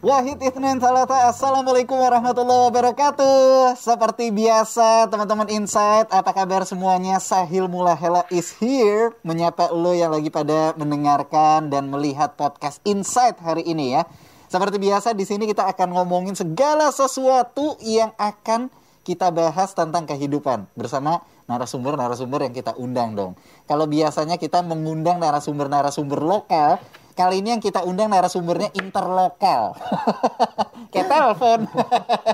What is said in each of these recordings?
Wahid Ithnin Salata Assalamualaikum warahmatullahi wabarakatuh. Seperti biasa teman-teman Insight Apa kabar semuanya? Sahil Mulahela is here. Menyapa lo yang lagi pada mendengarkan Dan melihat podcast Insight hari ini ya. Seperti biasa di sini kita akan ngomongin segala sesuatu Yang akan kita bahas tentang kehidupan Bersama narasumber-narasumber yang kita undang dong. Kalau biasanya kita mengundang narasumber-narasumber lokal Kali ini yang kita undang narasumbernya interlokal. Kayak telepon.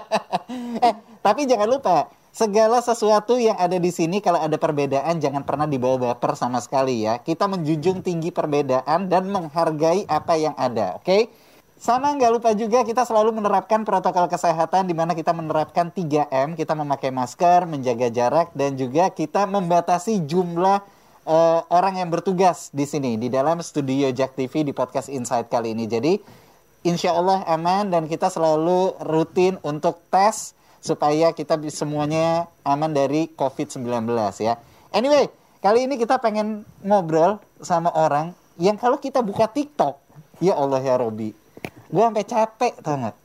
eh, tapi jangan lupa, segala sesuatu yang ada di sini kalau ada perbedaan jangan pernah dibawa baper sama sekali ya. Kita menjunjung tinggi perbedaan dan menghargai apa yang ada, oke? Okay? Sama nggak lupa juga kita selalu menerapkan protokol kesehatan di mana kita menerapkan 3M, kita memakai masker, menjaga jarak dan juga kita membatasi jumlah uh, orang yang bertugas di sini di dalam studio Jack TV di podcast Insight kali ini. Jadi insya Allah aman dan kita selalu rutin untuk tes supaya kita semuanya aman dari COVID-19 ya. Anyway, kali ini kita pengen ngobrol sama orang yang kalau kita buka TikTok, ya Allah ya Robi, gue sampai capek gak?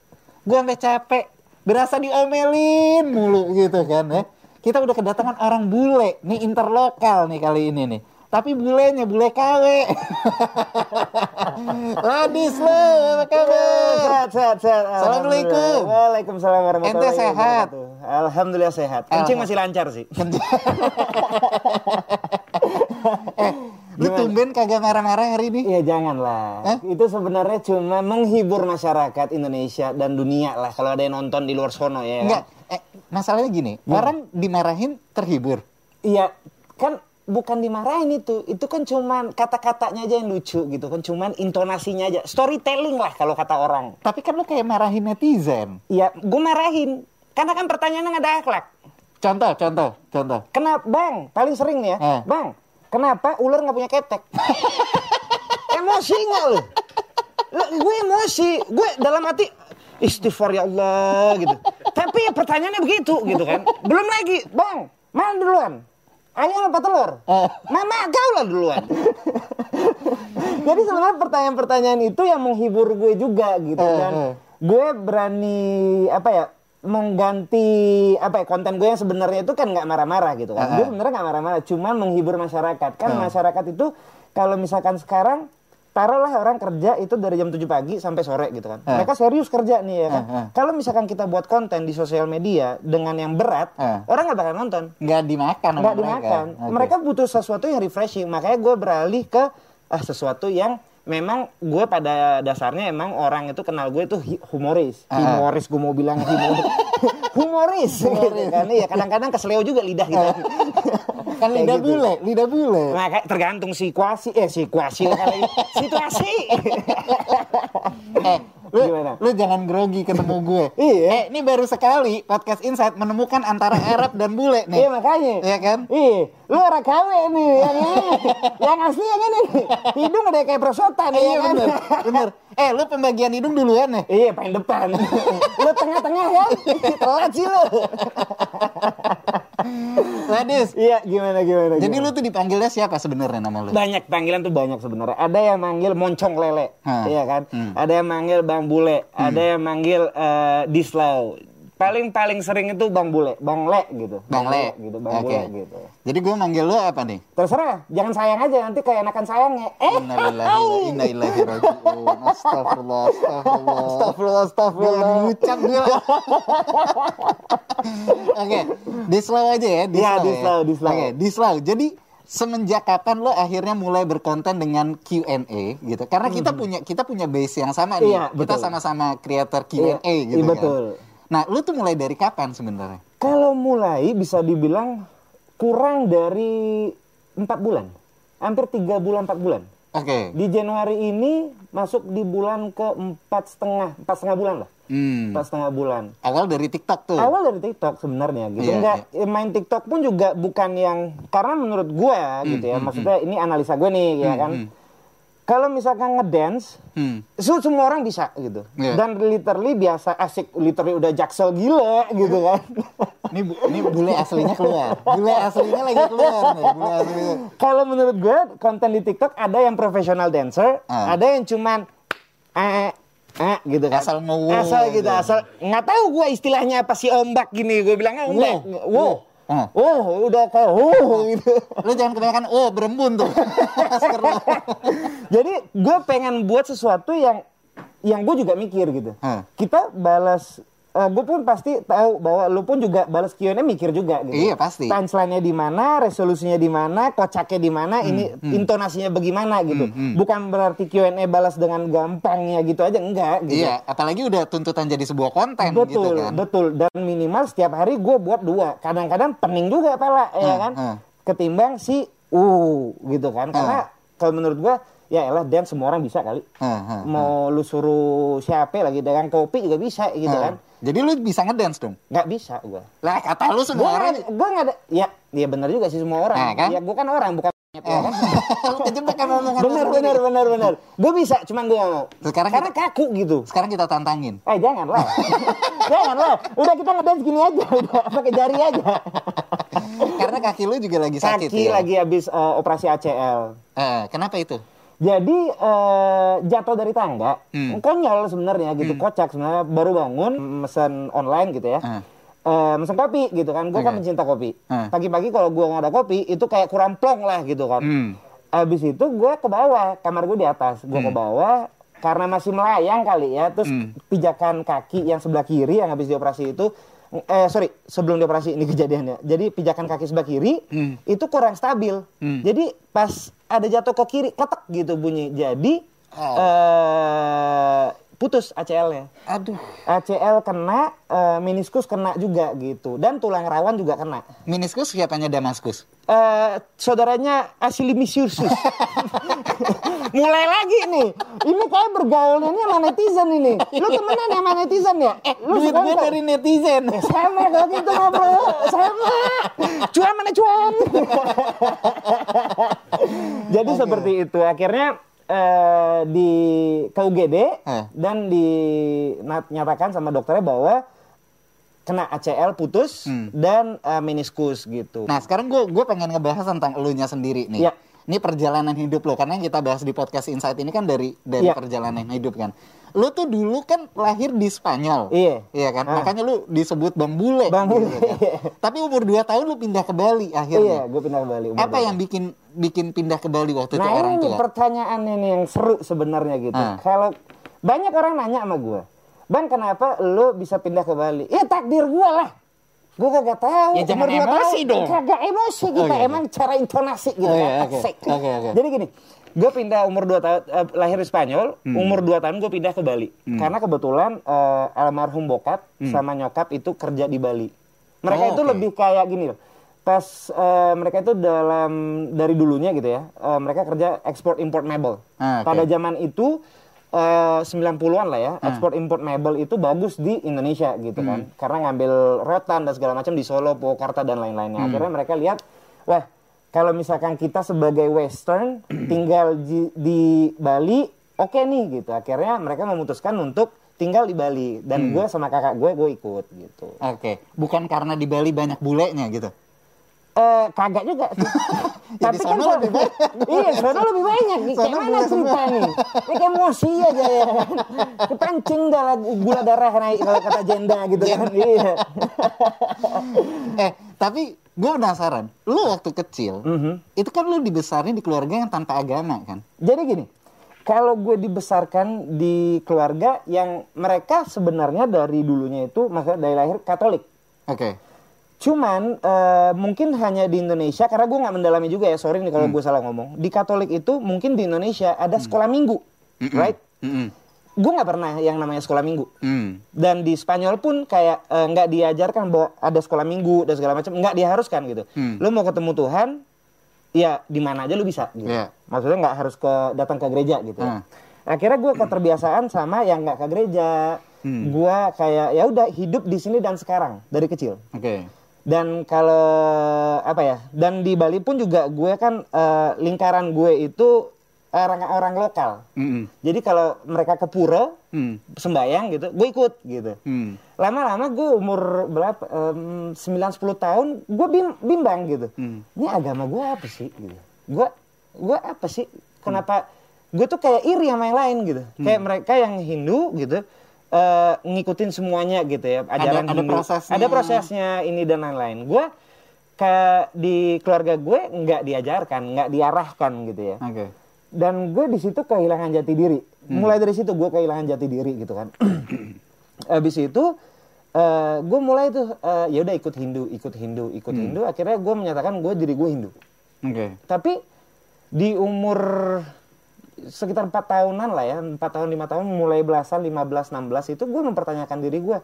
Gue sampai capek, berasa diomelin mulu gitu kan ya kita udah kedatangan orang bule nih interlokal nih kali ini nih tapi bulenya bule KW. Ladis lo, apa kabar? Sehat, sehat, sehat. Assalamualaikum. Waalaikumsalam warahmatullahi Ente sehat? Alhamdulillah sehat. Kencing masih lancar sih. eh, lu tumben kagak marah-marah hari ini? Iya janganlah. Eh? Itu sebenarnya cuma menghibur masyarakat Indonesia dan dunia lah kalau ada yang nonton di luar sono ya. Enggak, eh, masalahnya gini, hmm. orang dimarahin terhibur. Iya, kan bukan dimarahin itu. Itu kan cuman kata-katanya aja yang lucu gitu kan. Cuman intonasinya aja. Storytelling lah kalau kata orang. Tapi kan lu kayak marahin netizen. Iya gue marahin. Karena kan pertanyaannya nggak ada akhlak. Contoh contoh contoh. Kenapa bang paling sering nih ya. Eh. bang kenapa ular nggak punya ketek? Emosi nggak lu? Gue emosi. Gue dalam hati istighfar ya Allah gitu tapi ya pertanyaannya begitu gitu kan belum lagi bang mana duluan Ayam apa telur? Eh. Mama kau lah duluan. Jadi sebenarnya pertanyaan-pertanyaan itu yang menghibur gue juga gitu eh, kan. Eh. Gue berani apa ya mengganti apa ya konten gue yang sebenarnya itu kan nggak marah-marah gitu kan. Uh, gue sebenarnya nggak marah-marah, cuman menghibur masyarakat. Kan uh. masyarakat itu kalau misalkan sekarang taruhlah orang kerja itu dari jam 7 pagi sampai sore gitu kan. Uh. Mereka serius kerja nih ya kan. Uh, uh. Kalau misalkan kita buat konten di sosial media dengan yang berat, uh. orang nggak bakal nonton. Nggak dimakan. Nggak dimakan. Mereka. Okay. mereka butuh sesuatu yang refreshing. Makanya gue beralih ke ah, sesuatu yang memang gue pada dasarnya emang orang itu kenal gue itu humoris. Uh. Humoris gue mau bilang humoris. humoris, humoris. gitu kan. Iya, kadang-kadang kesleo juga lidah gitu. Kan lidah gitu. bule, lidah bule. Nah, tergantung situasi eh situasi situasi. eh, lu, Gimana? lu jangan grogi ketemu gue. iya. Eh, ini baru sekali podcast Insight menemukan antara Arab dan bule nih. Iya makanya. Iya kan? Iya. Lu orang KW nih, yang ini. yang asli yang ini. Hidung udah kayak prosotan. Iya kan? bener, bener. Eh, lu pembagian hidung duluan nih. Iya, paling depan. lu tengah-tengah ya. Telat sih lu. Ladis. Iya, gimana gimana. Jadi gimana? lu tuh dipanggilnya siapa sebenarnya nama lu? Banyak panggilan tuh banyak sebenarnya. Ada yang manggil moncong lele, ha. iya kan? Hmm. Ada yang manggil Bang Bule, hmm. ada yang manggil uh, Dislau paling paling sering itu Bang Bule, Bang Le gitu. Bang, Le. gitu, Bang okay. Bule gitu. Jadi gue manggil lu apa nih? Terserah, jangan sayang aja nanti kayak enakan sayangnya. Eh, innalillahi rajiun. Astagfirullah, astagfirullah. Astagfirullah, astagfirullah. Ngucap gue. Oke, dislau aja ya, dislau. Iya, dislau, ya. dislau. Oke, dislau. Jadi semenjak kapan lo akhirnya mulai berkonten dengan Q&A gitu? Karena kita hmm. punya kita punya base yang sama nih. Iya, kita sama-sama creator Q&A iya, gitu iya, kan. Betul. Nah, lu tuh mulai dari kapan sebenarnya? Kalau mulai bisa dibilang kurang dari empat bulan, hampir tiga bulan empat bulan. Oke. Okay. Di Januari ini masuk di bulan ke empat setengah, empat setengah bulan lah. Hmm. Empat setengah bulan. Awal dari TikTok tuh. Awal dari TikTok sebenarnya gitu. Yeah, Enggak yeah. main TikTok pun juga bukan yang karena menurut gue hmm, gitu ya. Hmm, Maksudnya hmm. ini analisa gue nih ya hmm, ya kan. Hmm kalau misalkan ngedance, hmm. itu semua orang bisa gitu. Yeah. Dan literally biasa asik, literally udah jaksel gila gitu kan. ini ini bule aslinya keluar. Bule aslinya lagi keluar nih. Kalau menurut gue konten di TikTok ada yang profesional dancer, uh. ada yang cuman eh ah gitu kan Asal ngewo asal gitu gitu. asal nggak tahu gue istilahnya apa sih ombak gini gue bilangnya ombak Wow. wow Ah. oh udah kayak oh gitu Lu jangan kebanyakan oh berembun tuh. Jadi gue pengen buat sesuatu yang yang gue juga mikir gitu Hmm. kita balas gue pun pasti tahu bahwa lu pun juga balas Q&A mikir juga gitu. Iya, pasti. Punchline-nya di mana, resolusinya di mana, kocaknya di mana, ini Hmm, intonasinya bagaimana gitu. Bukan berarti Q&A balas dengan gampangnya gitu aja enggak gitu. Iya, apalagi udah tuntutan jadi sebuah konten Betul, gitu kan. betul. Dan minimal setiap hari gue buat dua. Kadang-kadang pening juga pala, ya Hmm, kan? hmm. Ketimbang si uh gitu kan. Karena kalau menurut gue, ya elah dance semua orang bisa kali. Hmm, hmm, Mau lu suruh siapa lagi dagang kopi juga bisa gitu Hmm. kan. Jadi lu bisa ngedance dong? Nggak bisa gue. Lah kata lu semua orang gue nggak ada. Ya, ya benar juga sih semua orang. Nah, kan? Ya gue kan orang bukan. Lu kejebak kan omongan bener bener bener bener. Gue bisa, cuman gue nggak mau. Sekarang Karena kaku gitu. Sekarang kita tantangin. Eh janganlah, janganlah. Udah kita ngedance gini aja, udah pakai jari aja. Karena kaki lu juga lagi sakit Kaki ya. lagi habis eh, operasi ACL. Eh, kenapa itu? Jadi eh, jatuh dari tangga, Hmm. konyol sebenarnya gitu, kocak sebenarnya. Baru bangun, mesen online gitu ya. Hmm. Eh, mesen kopi gitu kan, gue kan Oke. pencinta kopi. Hmm. Pagi-pagi kalau gue nggak ada kopi, itu kayak kurang plong lah gitu kan. Hmm. Abis itu gue ke bawah, kamar gue di atas. Gue ke bawah karena masih melayang kali ya. Terus Hmm. pijakan kaki yang sebelah kiri yang habis dioperasi itu, eh sorry sebelum dioperasi ini kejadiannya. Jadi pijakan kaki sebelah kiri Hmm. itu kurang stabil. Hmm. Jadi pas ada jatuh ke kiri, ketek gitu bunyi. Jadi Oh. eh putus ACL-nya. Aduh. ACL kena, eh, meniskus kena juga gitu. Dan tulang rawan juga kena. Meniskus siapanya Damaskus? eh saudaranya Asilimisiusus. Mulai lagi nih. Ini kayak bergaulnya ini sama netizen ini. Lu temenan ya sama netizen ya? Eh, lu Duit gue dari netizen. sama kalau gitu ngobrol. Sama. Cuan mana cuan? Jadi seperti itu. Akhirnya eh, di KUGD Eh. dan dinyatakan sama dokternya bahwa kena ACL putus Hmm. dan eh, meniskus gitu. Nah sekarang gue gue pengen ngebahas tentang elunya sendiri nih. Iya. Ini perjalanan hidup lo karena yang kita bahas di podcast Insight ini kan dari dari Iya. perjalanan hidup kan. Lo tuh dulu kan lahir di Spanyol. Iya. Iya kan? Ah. Makanya lu disebut Bang Bule. Bang Bule. kan. Tapi umur 2 tahun lu pindah ke Bali Iya, akhirnya. gue pindah ke Bali. umur Apa berapa? yang bikin bikin pindah ke Bali waktu itu Nah orang ini tua? pertanyaan ini yang seru sebenarnya gitu. Ah. Kalau banyak orang nanya sama gue, bang kenapa lo bisa pindah ke Bali? Ya takdir gue lah. Gue kagak tahu. Ya, jangan Umur emosi tahun, dong. Kagak emosi kita Oke, emang cara intonasi gitu. Oh, iya, asik. Oke, oke. Jadi gini, gue pindah umur 2 tahun, eh, lahir di Spanyol, Hmm. umur 2 tahun gue pindah ke Bali. Karena kebetulan eh, almarhum bokap sama nyokap itu kerja di Bali. Mereka Hmm. Oh, itu oke. lebih kayak gini loh. Pas eh, mereka itu dalam dari dulunya gitu ya, eh, mereka kerja ekspor import mebel. Ah, oke. Pada zaman itu eh, 90-an lah ya, ekspor import mebel itu bagus di Indonesia gitu kan. Hmm. Karena ngambil rotan dan segala macam di Solo, Purwakarta dan lain-lainnya. Hmm. Akhirnya mereka lihat, wah kalau misalkan kita sebagai western tinggal di, di Bali, oke nih gitu. Akhirnya mereka memutuskan untuk tinggal di Bali Hmm. dan gue sama kakak gue gue ikut gitu. Oke, bukan karena di Bali banyak bulenya gitu. Eh kagak juga sih. Ya, di sono so- lebih banyak. iya, sono lebih banyak. Nih, Kayak mana boleh cerita nih? Ini kayak emosi aja ya. Kepancing dah lah gula darah naik kalau kata jenda gitu kan. Iya. eh, tapi gue penasaran. Lu waktu kecil, Mhm. itu kan lu dibesarin di keluarga yang tanpa agama kan? Jadi gini, kalau gue dibesarkan di keluarga yang mereka sebenarnya dari dulunya itu, maksudnya dari lahir Katolik. Oke. Cuman eh, mungkin hanya di Indonesia, karena gue nggak mendalami juga ya, sorry nih kalau gue salah ngomong. Di Katolik itu mungkin di Indonesia ada sekolah minggu, right? Mm-mm. Gue nggak pernah yang namanya sekolah minggu. Mm. Dan di Spanyol pun kayak eh, nggak diajarkan bahwa ada sekolah minggu dan segala macam, nggak diharuskan gitu. Hmm. Lo mau ketemu Tuhan, ya di mana aja lo bisa. Gitu. Iya. Maksudnya nggak harus ke datang ke gereja gitu. Hmm. Akhirnya gue keterbiasaan sama yang nggak ke gereja. Hmm. Gue kayak ya udah hidup di sini dan sekarang dari kecil. Oke. Dan kalau apa ya? Dan di Bali pun juga gue kan eh, lingkaran gue itu orang-orang lokal. Mm-mm. Jadi kalau mereka ke pura Mm. sembayang gitu, gue ikut gitu. Mm. Lama-lama gue umur berapa? Em, 9-10 tahun, gue bim- bimbang gitu. Hmm. Ini agama gue apa sih? Gitu. Gue gue apa sih? Kenapa gue tuh kayak iri sama yang lain gitu kayak mereka yang Hindu gitu eh, ngikutin semuanya gitu ya ajaran ada Hindu prosesnya. ada prosesnya ini dan lain-lain. Gue kayak di keluarga gue nggak diajarkan nggak diarahkan gitu ya. Oke. dan gue di situ kehilangan jati diri. Mulai dari situ gue kehilangan jati diri gitu kan. Habis itu eh, gue mulai tuh eh, ya udah ikut Hindu ikut Hindu ikut Hindu. Akhirnya gue menyatakan gue diri gue Hindu. Oke. tapi di umur sekitar empat tahunan lah ya empat tahun lima tahun mulai belasan 15 16 itu gue mempertanyakan diri gue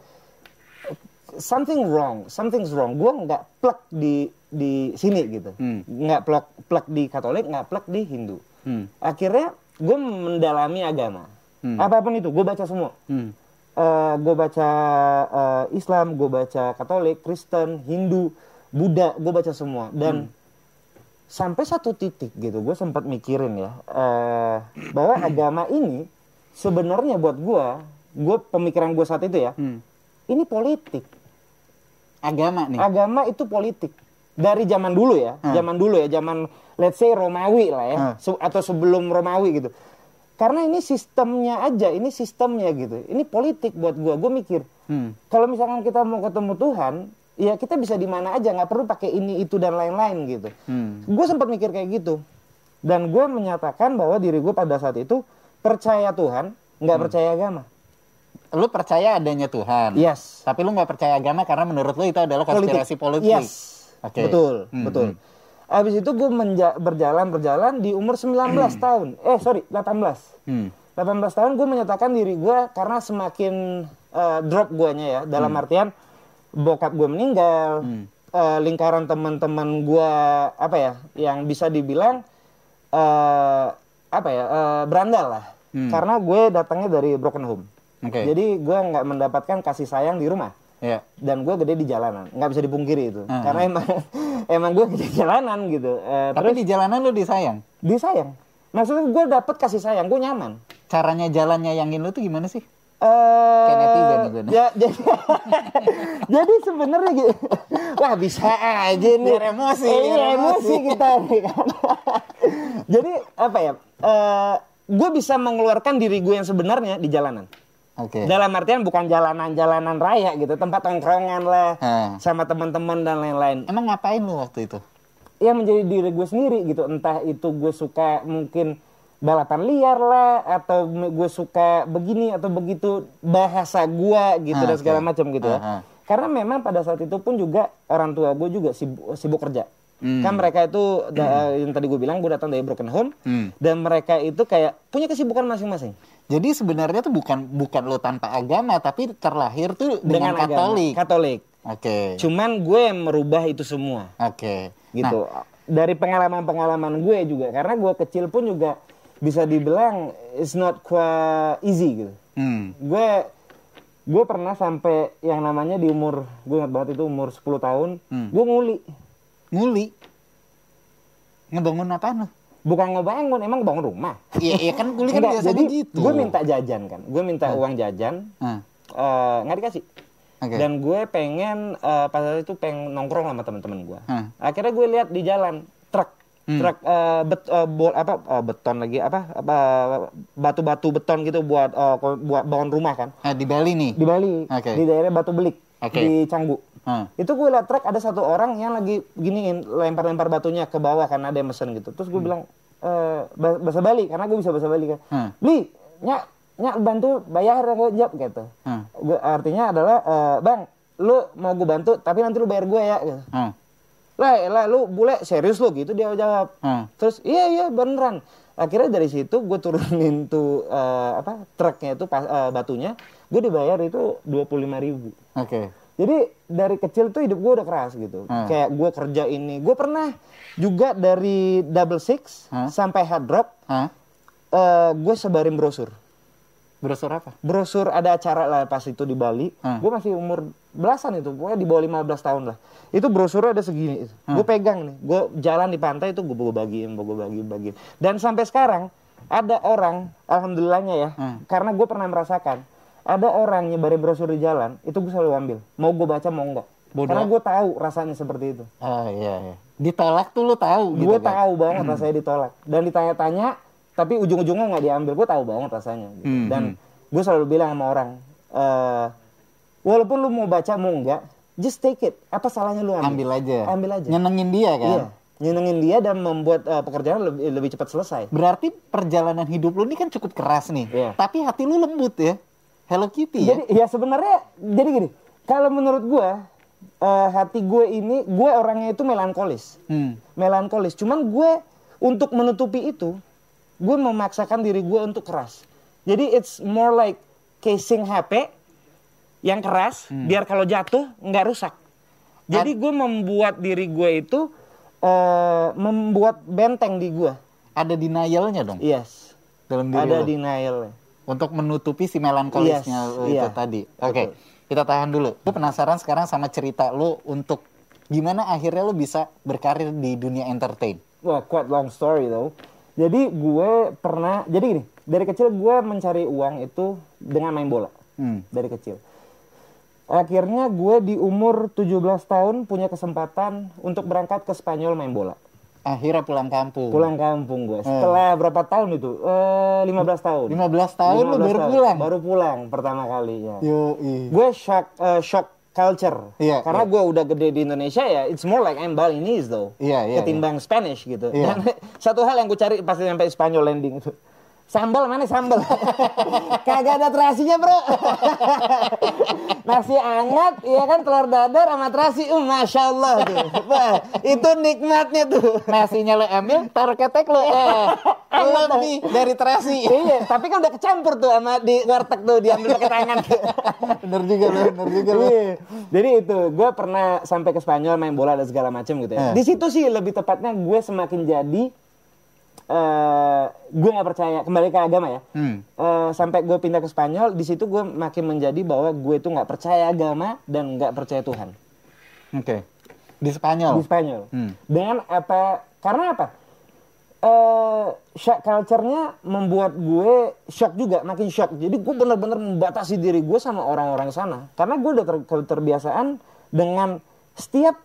something wrong something's wrong gue nggak plek di di sini gitu Hmm. nggak plek plek di Katolik nggak plek di Hindu Hmm. akhirnya gue mendalami agama Hmm. apa pun itu gue baca semua Hmm. gue baca eh, Islam gue baca Katolik Kristen Hindu Buddha gue baca semua dan sampai satu titik gitu gue sempat mikirin ya eh, bahwa agama ini sebenarnya buat gue gue pemikiran gue saat itu ya Hmm. ini politik Agama nih. agama itu politik dari zaman dulu ya Hmm. zaman dulu ya zaman let's say Romawi lah ya Hmm. Se- atau sebelum Romawi gitu karena ini sistemnya aja ini sistemnya gitu ini politik buat gua gue mikir Hmm. kalau misalkan kita mau ketemu Tuhan ya kita bisa di mana aja nggak perlu pakai ini itu dan lain-lain gitu Hmm. gue sempat mikir kayak gitu dan gue menyatakan bahwa diri gue pada saat itu percaya Tuhan nggak percaya agama Lu percaya adanya Tuhan. yes Tapi lu nggak percaya agama karena menurut lu itu adalah konspirasi politik. Yes. Oke. Betul, Hmm, betul. Abis itu gue berjalan berjalan di umur 19 tahun. Eh sorry, 18. Hmm. 18 tahun gue menyatakan diri gue karena semakin eh, drop guanya ya. Dalam artian bokap gue meninggal, eh, lingkaran teman-teman gue apa ya, yang bisa dibilang eh, apa ya, eh, berandal lah. Karena gue datangnya dari broken home. Oke. Jadi gue nggak mendapatkan kasih sayang di rumah Ya. dan gue gede di jalanan nggak bisa dipungkiri itu Hmm. karena emang emang gue gede di jalanan gitu Eh, Tapi di jalanan lu disayang. disayang maksudnya gue dapet kasih sayang gue nyaman Caranya jalan nyayangin lu tuh gimana sih? Nih. ya, jadi jadi sebenarnya gitu wah bisa aja nih Biar emosi, Eh, biar iya, emosi emosi. kita nih kan jadi apa ya eh gue bisa mengeluarkan diri gue yang sebenarnya di jalanan Oke. Dalam artian bukan jalanan-jalanan raya gitu, tempat tongkrongan lah, Hmm. sama teman-teman dan lain-lain. Emang ngapain lu waktu itu? Ya menjadi diri gue sendiri gitu, entah itu gue suka mungkin balapan liar lah, atau gue suka begini atau begitu bahasa gue gitu Ah, dan segala oke. macam gitu ya. Ah, ah. Karena memang pada saat itu pun juga orang tua gue juga sibuk, sibuk kerja. Hmm. Kan mereka itu da- yang tadi gue bilang gue datang dari broken home Hmm. dan mereka itu kayak punya kesibukan masing-masing. Jadi sebenarnya tuh bukan bukan lu tanpa agama tapi terlahir tuh dengan, agama. Katolik. Katolik. Oke. Cuman gue yang merubah itu semua. Oke. gitu Nah, dari pengalaman-pengalaman gue juga karena gue kecil pun juga bisa dibilang it's not quite easy gitu hmm. gue gue pernah sampai yang namanya di umur gue ingat banget itu umur 10 tahun Hmm. gue nguli Nguli. Ngebangun apaan lu? bukan ngebangun emang bangun rumah Iya, iya kan nguli kan Enggak, biasanya jadi gitu. gue minta jajan kan gue minta uang jajan Hmm. eh, nggak dikasih Oke. dan gue pengen eh, pada saat itu pengen nongkrong sama teman-teman gue Hmm. akhirnya gue lihat di jalan truk Hmm. truk eh, bet, eh, bol apa eh, beton lagi apa apa batu-batu beton gitu buat eh, ko- buat bangun rumah kan Nah, di Bali nih. di Bali Oke. di daerah Batu Belik Oke. di Canggu Hmm. itu gue lihat truk ada satu orang yang lagi giniin lempar-lempar batunya ke bawah karena ada yang mesen gitu terus gue bilang eh bah- bahasa Bali karena gue bisa bahasa Bali kan Hmm. beli nyak nyak bantu bayar gue jawab gitu Hmm. Gua- artinya adalah eh, bang lu mau gue bantu tapi nanti lu bayar gue ya gitu. Hmm. Lah lah lu bule serius lu gitu dia jawab Hmm. terus iya iya beneran akhirnya dari situ gue turunin tuh eh, apa truknya itu pas eh, batunya gue dibayar itu dua puluh ribu Oke. jadi dari kecil tuh hidup gue udah keras gitu Hmm. kayak gue kerja ini gue pernah juga dari double six Hmm. sampai hard drop Hah? eh, gue sebarin brosur Brosur apa? brosur ada acara lah pas itu di Bali Hmm. gue masih umur belasan itu pokoknya di bawah 15 tahun lah itu brosurnya ada segini itu Hmm. gue pegang nih gue jalan di pantai itu gue bagiin gue bagiin bagiin dan sampai sekarang ada orang alhamdulillahnya ya Hmm. karena gue pernah merasakan ada orang nyebarin brosur di jalan itu gue selalu ambil mau gue baca mau enggak Bodoh. karena gue tahu rasanya seperti itu Oh iya, iya. Ditolak tuh lu tahu gitu gue kan? tahu banget rasanya ditolak dan ditanya-tanya tapi ujung-ujungnya nggak diambil gue tahu banget rasanya gitu. Hmm, dan hmm. gue selalu bilang sama orang eh walaupun lu mau baca mau enggak just take it apa salahnya lu ambil Ambil aja. ambil aja Nyenengin dia kan. iya nyenengin dia dan membuat eh, pekerjaan lebih, lebih cepat selesai Berarti perjalanan hidup lu ini kan cukup keras nih. Iya. Tapi hati lu lembut ya. Hello Kitty ya. jadi ya sebenarnya jadi gini kalau menurut gue eh, hati gue ini gue orangnya itu melankolis Hmm. melankolis. Cuman gue untuk menutupi itu, gue memaksakan diri gue untuk keras. Jadi it's more like casing HP yang keras, Hmm. biar kalau jatuh nggak rusak. Jadi gue membuat diri gue itu eh, membuat benteng di gue. Ada denialnya dong Yes. dalam diri Ada denial. untuk menutupi si melankolisnya Yes, itu iya. tadi. Oke, Betul. kita tahan dulu. Gue penasaran sekarang sama cerita lu untuk gimana akhirnya lu bisa berkarir di dunia entertain. Wah, quite long story though. Jadi gue pernah, jadi gini, dari kecil gue mencari uang itu dengan main bola. Hmm. dari kecil. Akhirnya gue di umur 17 tahun punya kesempatan untuk berangkat ke Spanyol main bola. Akhirnya pulang kampung. Pulang kampung gue. Setelah berapa tahun itu? Eh 15 tahun. 15 tahun lu 15 baru tahun. pulang. Baru pulang pertama kalinya. Yo, Gue shock eh, shock culture. Iya, Karena iya. gue udah gede di Indonesia ya, it's more like I'm Balinese though. Iya, iya, Ketimbang Spanish gitu. Iya. Dan satu hal yang gue cari pas sampai Spanyol landing itu. Sambal mana sambal? Kagak ada terasinya bro. Nasi hangat, ya kan telur dadar sama terasi, uh, masya Allah tuh. Wah, itu nikmatnya tuh. Nasinya lu ambil, taruh ketek lu. Eh, lebih dari terasi. iya, tapi kan udah kecampur tuh sama di warteg tuh diambil pakai tangan. bener juga lu, bener juga lu. Iya. Jadi itu, gue pernah sampai ke Spanyol main bola dan segala macam gitu Eh. ya. Di situ sih lebih tepatnya gue semakin jadi eh gue nggak percaya kembali ke agama ya. Hmm. Eh, sampai gue pindah ke Spanyol, di situ gue makin menjadi bahwa gue itu nggak percaya agama dan nggak percaya Tuhan Oke. Di Spanyol. di Spanyol. Hmm. Dengan apa? Karena apa? Eh shock culture-nya membuat gue shock juga, makin shock. Jadi gue benar-benar membatasi diri gue sama orang-orang sana. Karena gue udah ter- keterbiasaan dengan setiap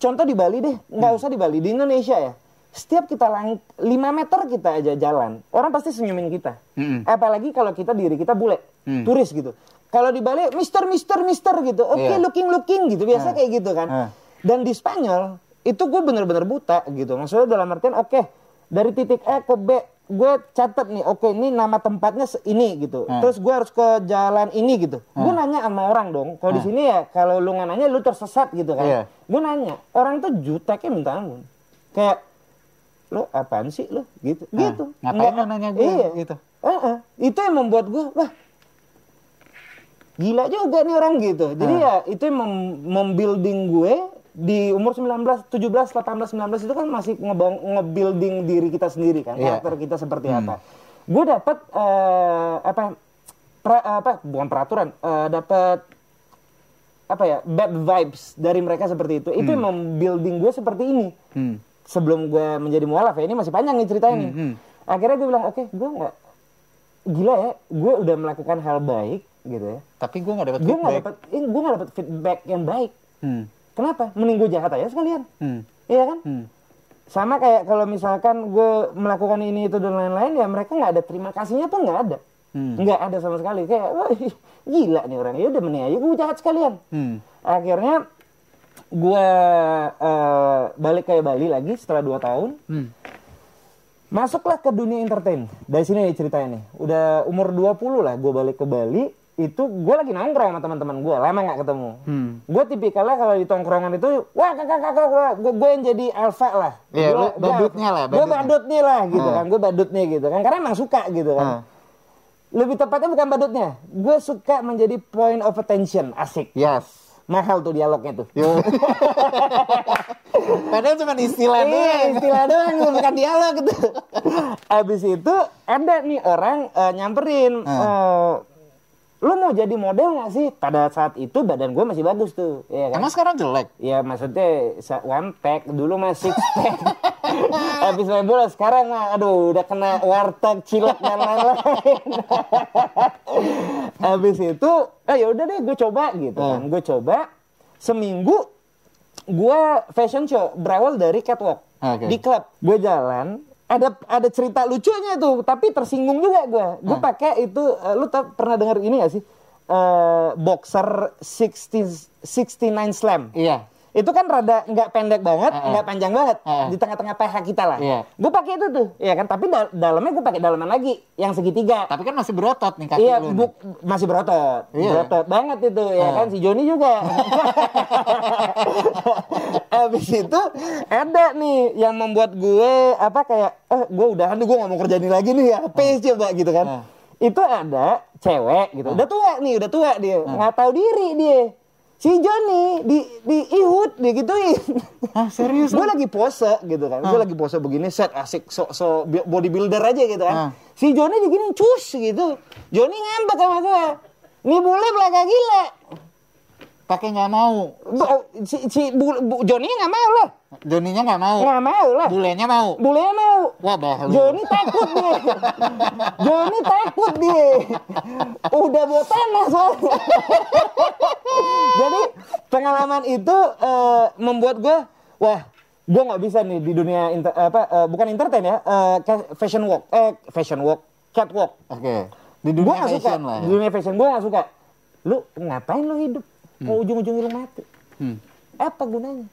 contoh di Bali deh, nggak usah di Bali, di Indonesia ya. Setiap kita lang 5 meter kita aja jalan, orang pasti senyumin kita. Mm-mm. Apalagi kalau kita diri kita bule, Hmm. turis gitu. Kalau di Bali, Mister, Mister, Mister gitu. Oke, Iya. looking, looking gitu. Biasa Ah. kayak gitu kan. Ah. Dan di Spanyol itu gue bener-bener buta gitu. Maksudnya dalam artian oke dari titik A ke B gue catat nih oke ini nama tempatnya ini gitu. Ah. Terus gue harus ke jalan ini gitu. Gue nanya sama orang dong. Kalau di sini ya kalau lu nggak nanya lu tersesat gitu kan. Iya. Gue nanya orang tuh juteknya minta ampun. Kayak lu apaan sih lu gitu Ah, gitu. ngapain Nggak- lu nanya gue Iya. gitu? Heeh. itu yang membuat gue wah gila juga nih orang gitu. Jadi Ah. ya itu yang mem- membuilding gue di umur 19, 17, 18, 19 itu kan masih ngebang, nge-building diri kita sendiri kan, Iya. karakter kita seperti apa. Gue dapat eh, apa pra- apa bukan peraturan, eh, dapat apa ya bad vibes dari mereka seperti itu. Itu yang membuilding gue seperti ini. Hmm. Sebelum gue menjadi mualaf ya ini masih panjang nih ceritanya nih. hmm. Akhirnya gue bilang oke gue nggak gila ya, gue udah melakukan hal baik gitu ya. Tapi gue gak dapet Gue nggak dapat, eh, gue nggak dapat feedback yang baik. Hmm. Kenapa? Mending gue jahat aja sekalian. Hmm. Iya kan? Hmm. Sama kayak kalau misalkan gue melakukan ini itu dan lain-lain ya mereka nggak ada terima kasihnya pun nggak ada. Hmm. Nggak ada sama sekali. Kayak wah gila nih orang. Ya udah mending aja gue jahat sekalian. Hmm. Akhirnya gue eh, balik ke Bali lagi setelah 2 tahun. Hmm. Masuklah ke dunia entertain. Dari sini nih ceritanya nih. Udah umur 20 lah gue balik ke Bali. Itu gue lagi nongkrong sama teman-teman gue. Lama nggak ketemu. Hmm. Gue tipikalnya kalau di tongkrongan itu, wah kakak kakak, gue, gue yang jadi alpha lah. Iya, Gua- gua badutnya lah, Gue badutnya. badutnya lah gitu Ah. kan. Gue badutnya gitu kan. Karena emang suka gitu kan. Ah. Lebih tepatnya bukan badutnya. Gue suka menjadi point of attention. Asik. Yes. Mahal tuh dialognya tuh. Padahal cuma istilah Iya, doang. istilah doang bukan dialog gitu. Abis itu ada nih orang eh, nyamperin, Ah. eh, lu mau jadi model gak sih? Pada saat itu badan gue masih bagus tuh, ya kan? Emang sekarang jelek? Ya maksudnya one pack dulu mah six pack. Habis main bola sekarang mah aduh udah kena warteg, cilok dan lain-lain. Habis itu ah ya udah deh gue coba gitu kan. Gue coba seminggu gue fashion show berawal dari catwalk Oke. di klub. Gue jalan ada ada cerita lucunya tuh, tapi tersinggung juga gue. Gue Ah. pakai itu, eh, lu tau, pernah dengar ini gak sih? Eh, boxer 60, 69 slam. Iya. Itu kan rada nggak pendek banget, nggak panjang banget, ah. di tengah-tengah PH kita lah. Iya. Gue pakai itu tuh, ya kan. Tapi dal- dalamnya gue pakai dalaman lagi, yang segitiga. Tapi kan masih berotot nih kaki Iya, lu. masih berotot. Iya. Berotot banget itu, ya Ah. kan si Joni juga. Habis itu ada nih yang membuat gue apa kayak eh gue udahan nih gue gak mau kerja ini lagi nih ya. Apa coba gitu kan. Ah. Itu ada cewek gitu. Udah tua nih, udah tua dia. nggak tahu diri dia. Si Joni di di ihut dia gituin. Hah, serius? gue lagi pose gitu kan. Gue lagi pose begini set asik so, so bodybuilder aja gitu kan. Ah. Si Joni digini cus gitu. Joni ngambek sama gue. Nih bule belaga gila. Pakai nggak mau. Si si bu, bu, Joni nggak mau lah. Joninya nggak mau. Nggak mau lah. Bulenya mau. Bule mau. Wah, bahaya. Joni takut dia. Joni takut dia. Udah bawa tanah soalnya. Jadi pengalaman itu eh, membuat gue, wah, gue nggak bisa nih di dunia inter- apa eh, bukan entertain ya, ca- fashion walk, eh fashion walk, catwalk. Oke. Di Gue dunia suka. fashion lah Di ya. dunia fashion gue nggak suka. Lu ngapain lu hidup? Mau ujung-ujungnya lu mati. Hmm. Apa gunanya?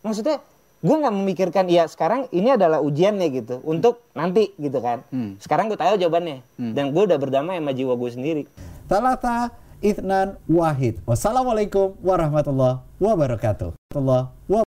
Maksudnya gue nggak memikirkan ya sekarang ini adalah ujiannya gitu untuk nanti gitu kan. Hmm. Sekarang gue tahu jawabannya dan gue udah berdamai sama jiwa gue sendiri. Talata Ithnan Wahid. Wassalamualaikum warahmatullahi wabarakatuh.